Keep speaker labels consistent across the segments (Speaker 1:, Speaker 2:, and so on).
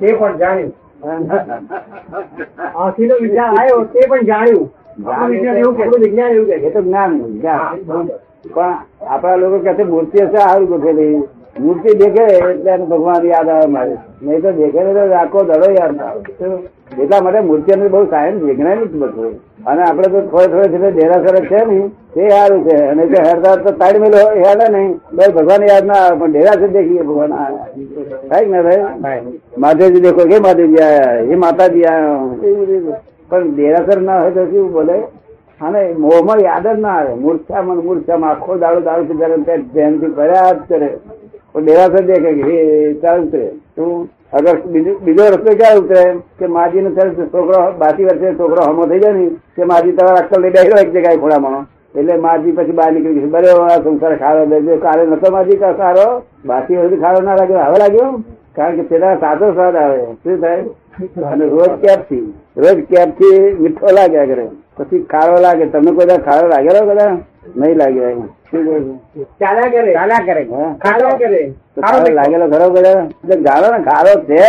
Speaker 1: તે પણ જાણ્યું. આખીનો વિચાર આવ્યો તે પણ જાણ્યું. વિજ્ઞાન એવું કે વિજ્ઞાન એવું કે
Speaker 2: તો જ્ઞાન જ્ઞાન. પણ આપણા લોકો મૂર્તિ હશે સારું ગોઠવેલી મૂર્તિ દેખે એટલે એને ભગવાન યાદ આવે મારે. નહીં તો દેખે તો આખો દડો યાદ ના આવે. એટલા માટે મૂર્તિ બહુ સાયન્સ વૈજ્ઞાનિક બધું. અને આપણે તો થોડે થોડે થોડે દેરાસર છે ને તે સારું છે. અને જો હેરદાર તો તાળી મેલો યાદ નહીં. ભાઈ ભગવાન યાદ ના આવે પણ છે દેખીએ ભગવાન. થાય ના થાય? માધવજી દેખો કે માધેજી આયા? એ માતાજી આયા. પણ ડેરાસર ના હોય તો શું બોલે? અને મોહમાં યાદ જ ના આવે. મૂર્છામાં મૂર્છામાં આખો દાડો દાડો સુધારે ધ્યાનથી ભર્યા જ કરે. પણ ડેરાસર દેખે કે હે ચાલુ કરે તું અગર બીજો બીજો રસ્તો ક્યાં ઉતરે? કે માજી નો છોકરો બાસી વર્ષે છોકરો હમો થઈ જાય ને કે માજી તમારા અક્કલ લઈ બેઠો એક જગ્યાએ ખોડામાં એટલે મારજી પછી બહાર નીકળી ગઈ. બરે સંસાર ખારો દેજો કાલે નતો મારજી સારો બાસી વર્ષથી ખારો ના લાગ્યો હવે લાગ્યો? કારણ કે પેલા સાદો સ્વાદ આવે. શું થાય? અને રોજ ક્યાંથી રોજ ક્યાંથી મીઠો લાગ્યા કરે પછી ખારો લાગે. તમને કોઈ ખારો લાગેલો કદાચ? નહીં લાગ્યો એમ.
Speaker 1: ચાલ્યા કરે. ચાલ્યા કરે. ખાડો કરે.
Speaker 2: લાગેલો ખરો કર્યો ગાળો ને ગાળો છે.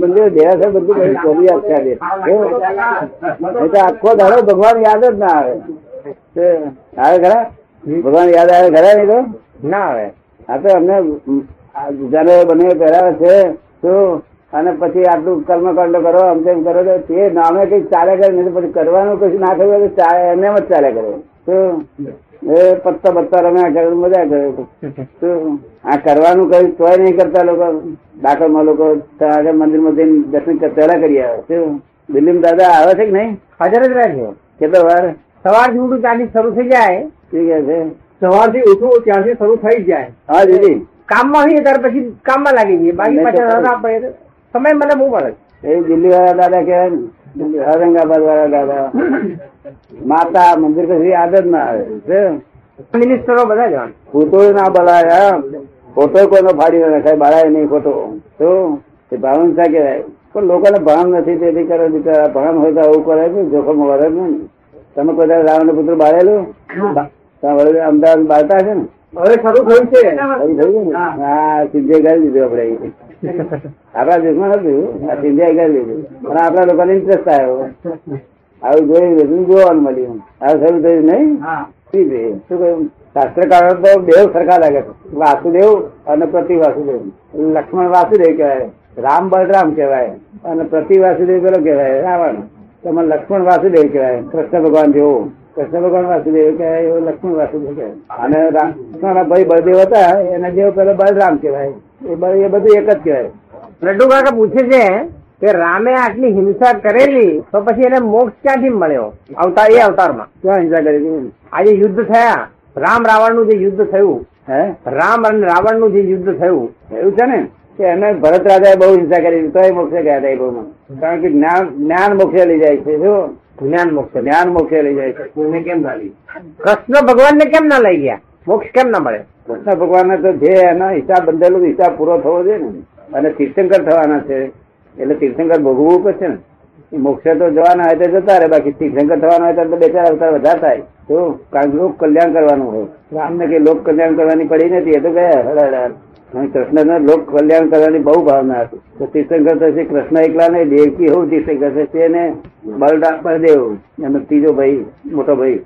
Speaker 2: મંદિર બધું કઈ તો આખો દાડો ભગવાન યાદ જ ના આવે. આવે ખરા? ભગવાન યાદ આવે ખરા નહીં તો?
Speaker 1: ના આવે.
Speaker 2: આ તો અમને જયારે બને પહેરાવે છે તો અને પછી આટલું કર્મકાંડ કરો આમ તેમ કરો તો તે નામે કઈ ચાલે કરે નહીં પછી કરવાનું કશું ના થયું ચાલે એમને એમ જ ચાલે કરે એ પત્તા પત્તા રમ્યા કરે મજા કરે. આ કરવાનું કઈ તોય નહીં કરતા લોકો. ડાકોરમાં લોકો આગળ મંદિરમાં જઈને દર્શન પહેલા કરી આવે. શું? દિલ્હીમાં દાદા આવે છે કે નહીં?
Speaker 1: હાજર જ રાખ્યો
Speaker 2: કેટલો વાર?
Speaker 1: સવારથી ઉઠું ત્યાંથી શરૂ થઈ જાય.
Speaker 2: શું કહે છે?
Speaker 1: સવારથી ઉઠું ત્યાંથી શરૂ થઈ જાય.
Speaker 2: હા દીદી.
Speaker 1: કામમાં હોઈએ ત્યાર પછી કામમાં લાગી જઈએ. બાકી પાછા સમય મને બહુ મળે
Speaker 2: એ દિલ્હી વાળા દાદા કહેવાય ઔરંગાબાદ વાળા દાદા. માતા મંદિર પછી યાદ જ ના આવે. શું?
Speaker 1: મિનિસ્ટરો બધા જ
Speaker 2: ફોટો ના બોલાયા ફોટો કોઈનો ફાડી ના બાળાય નહીં ફોટો. તો એ ભાવનસા કહેવાય. પણ લોકોને ભાન નથી તેથી કરે દીકરા ભાન હોય તો આવું કરે છે જોખમ વળે નહીં. તમે કોઈ રાવણ પુત્ર બાળેલું? અમદાવાદ બાળતા છે ને?
Speaker 1: હવે શરૂ થયું છે.
Speaker 2: ને? હા સિદ્ધે કરી દીધું આપડે આપણા દેશમાં નતું આ સિંધે કરી દીધું પણ આપણા લોકોને ઇન્ટરેસ્ટ આવ્યો આવું જોયું બધું જોવાનું મળ્યું આવું શરૂ થયું નહીં ઠીક છે. શું કહ્યું શાસ્ત્રકારો તો દેવ સરખા લાગે છે વાસુદેવ અને પ્રતિ વાસુદેવ લક્ષ્મણ વાસુદેવ કહેવાય રામ બલરામ કહેવાય અને પ્રતિ વાસુદેવ પેલો કહેવાય રાવણ તમે લક્ષ્મણ વાસુદેવ કહેવાય કૃષ્ણ ભગવાન જેવો કૃષ્ણ ભગવાન વાસુદેવ કહેવાય એવો લક્ષ્મણ વાસુદેવ કહેવાય અને રા- કૃષ્ણના ભાઈ બળદેવ હતા એના જેવો પેલો બલરામ કહેવાય એ બધું એક જ કહેવાય.
Speaker 1: લડ્ડુ કાકા પૂછે છે કે રામે આટલી હિંસા કરેલી તો પછી એને મોક્ષ ક્યાંથી મળ્યો? અવતાર એ અવતારમાં.
Speaker 2: ક્યાં હિંસા કરેલી
Speaker 1: આજે યુદ્ધ થયા રામ રાવણનું જે યુદ્ધ થયું
Speaker 2: હે?
Speaker 1: રામ અને રાવણનું જે યુદ્ધ થયું
Speaker 2: એવું છે ને? કે એને ભરત રાજાએ બહુ હિંસા કરી તો એ મોક્ષે ગયા હતા એ બહુ કારણ કે જ્ઞાન જ્ઞાન મોક્ષે લઈ જાય છે શું
Speaker 1: જ્ઞાન મોક્ષ.
Speaker 2: જ્ઞાન મોક્ષે લઈ જાય છે.
Speaker 1: કેમ કૃષ્ણ ભગવાન ને કેમ ના લઈ ગયા? મોક્ષ કેમ ના મળે?
Speaker 2: કૃષ્ણ ભગવાન તો જે એનો હિસાબ બંધેલો હિસાબ પૂરો થવો જોઈએ ને. અને તીર્થંકર થવાના છે. એટલે તીર્થંકર ભોગવવું પડશે ને. મોક્ષ તો જવાના હોય તો જતા રહે. બાકી તીર્થંકર થવાના હોય તો બે ચાર અવતાર વધારે થાય. તો કારણ કે લોક કલ્યાણ કરવાનું હોય. રામને કઈ લોક કલ્યાણ કરવાની પડી નથી, એ તો ગયા હડાડા કૃષ્ણ કૃષ્ણને લોક કલ્યાણ કરવાની બહુ ભાવના હતી. તો તીર્થંકર તો કૃષ્ણ એકલા નહીં, દેવકી હોવું તીર્થંકર થશે બલરામ, બળદેવ, એનો ત્રીજો ભાઈ, મોટો ભાઈ.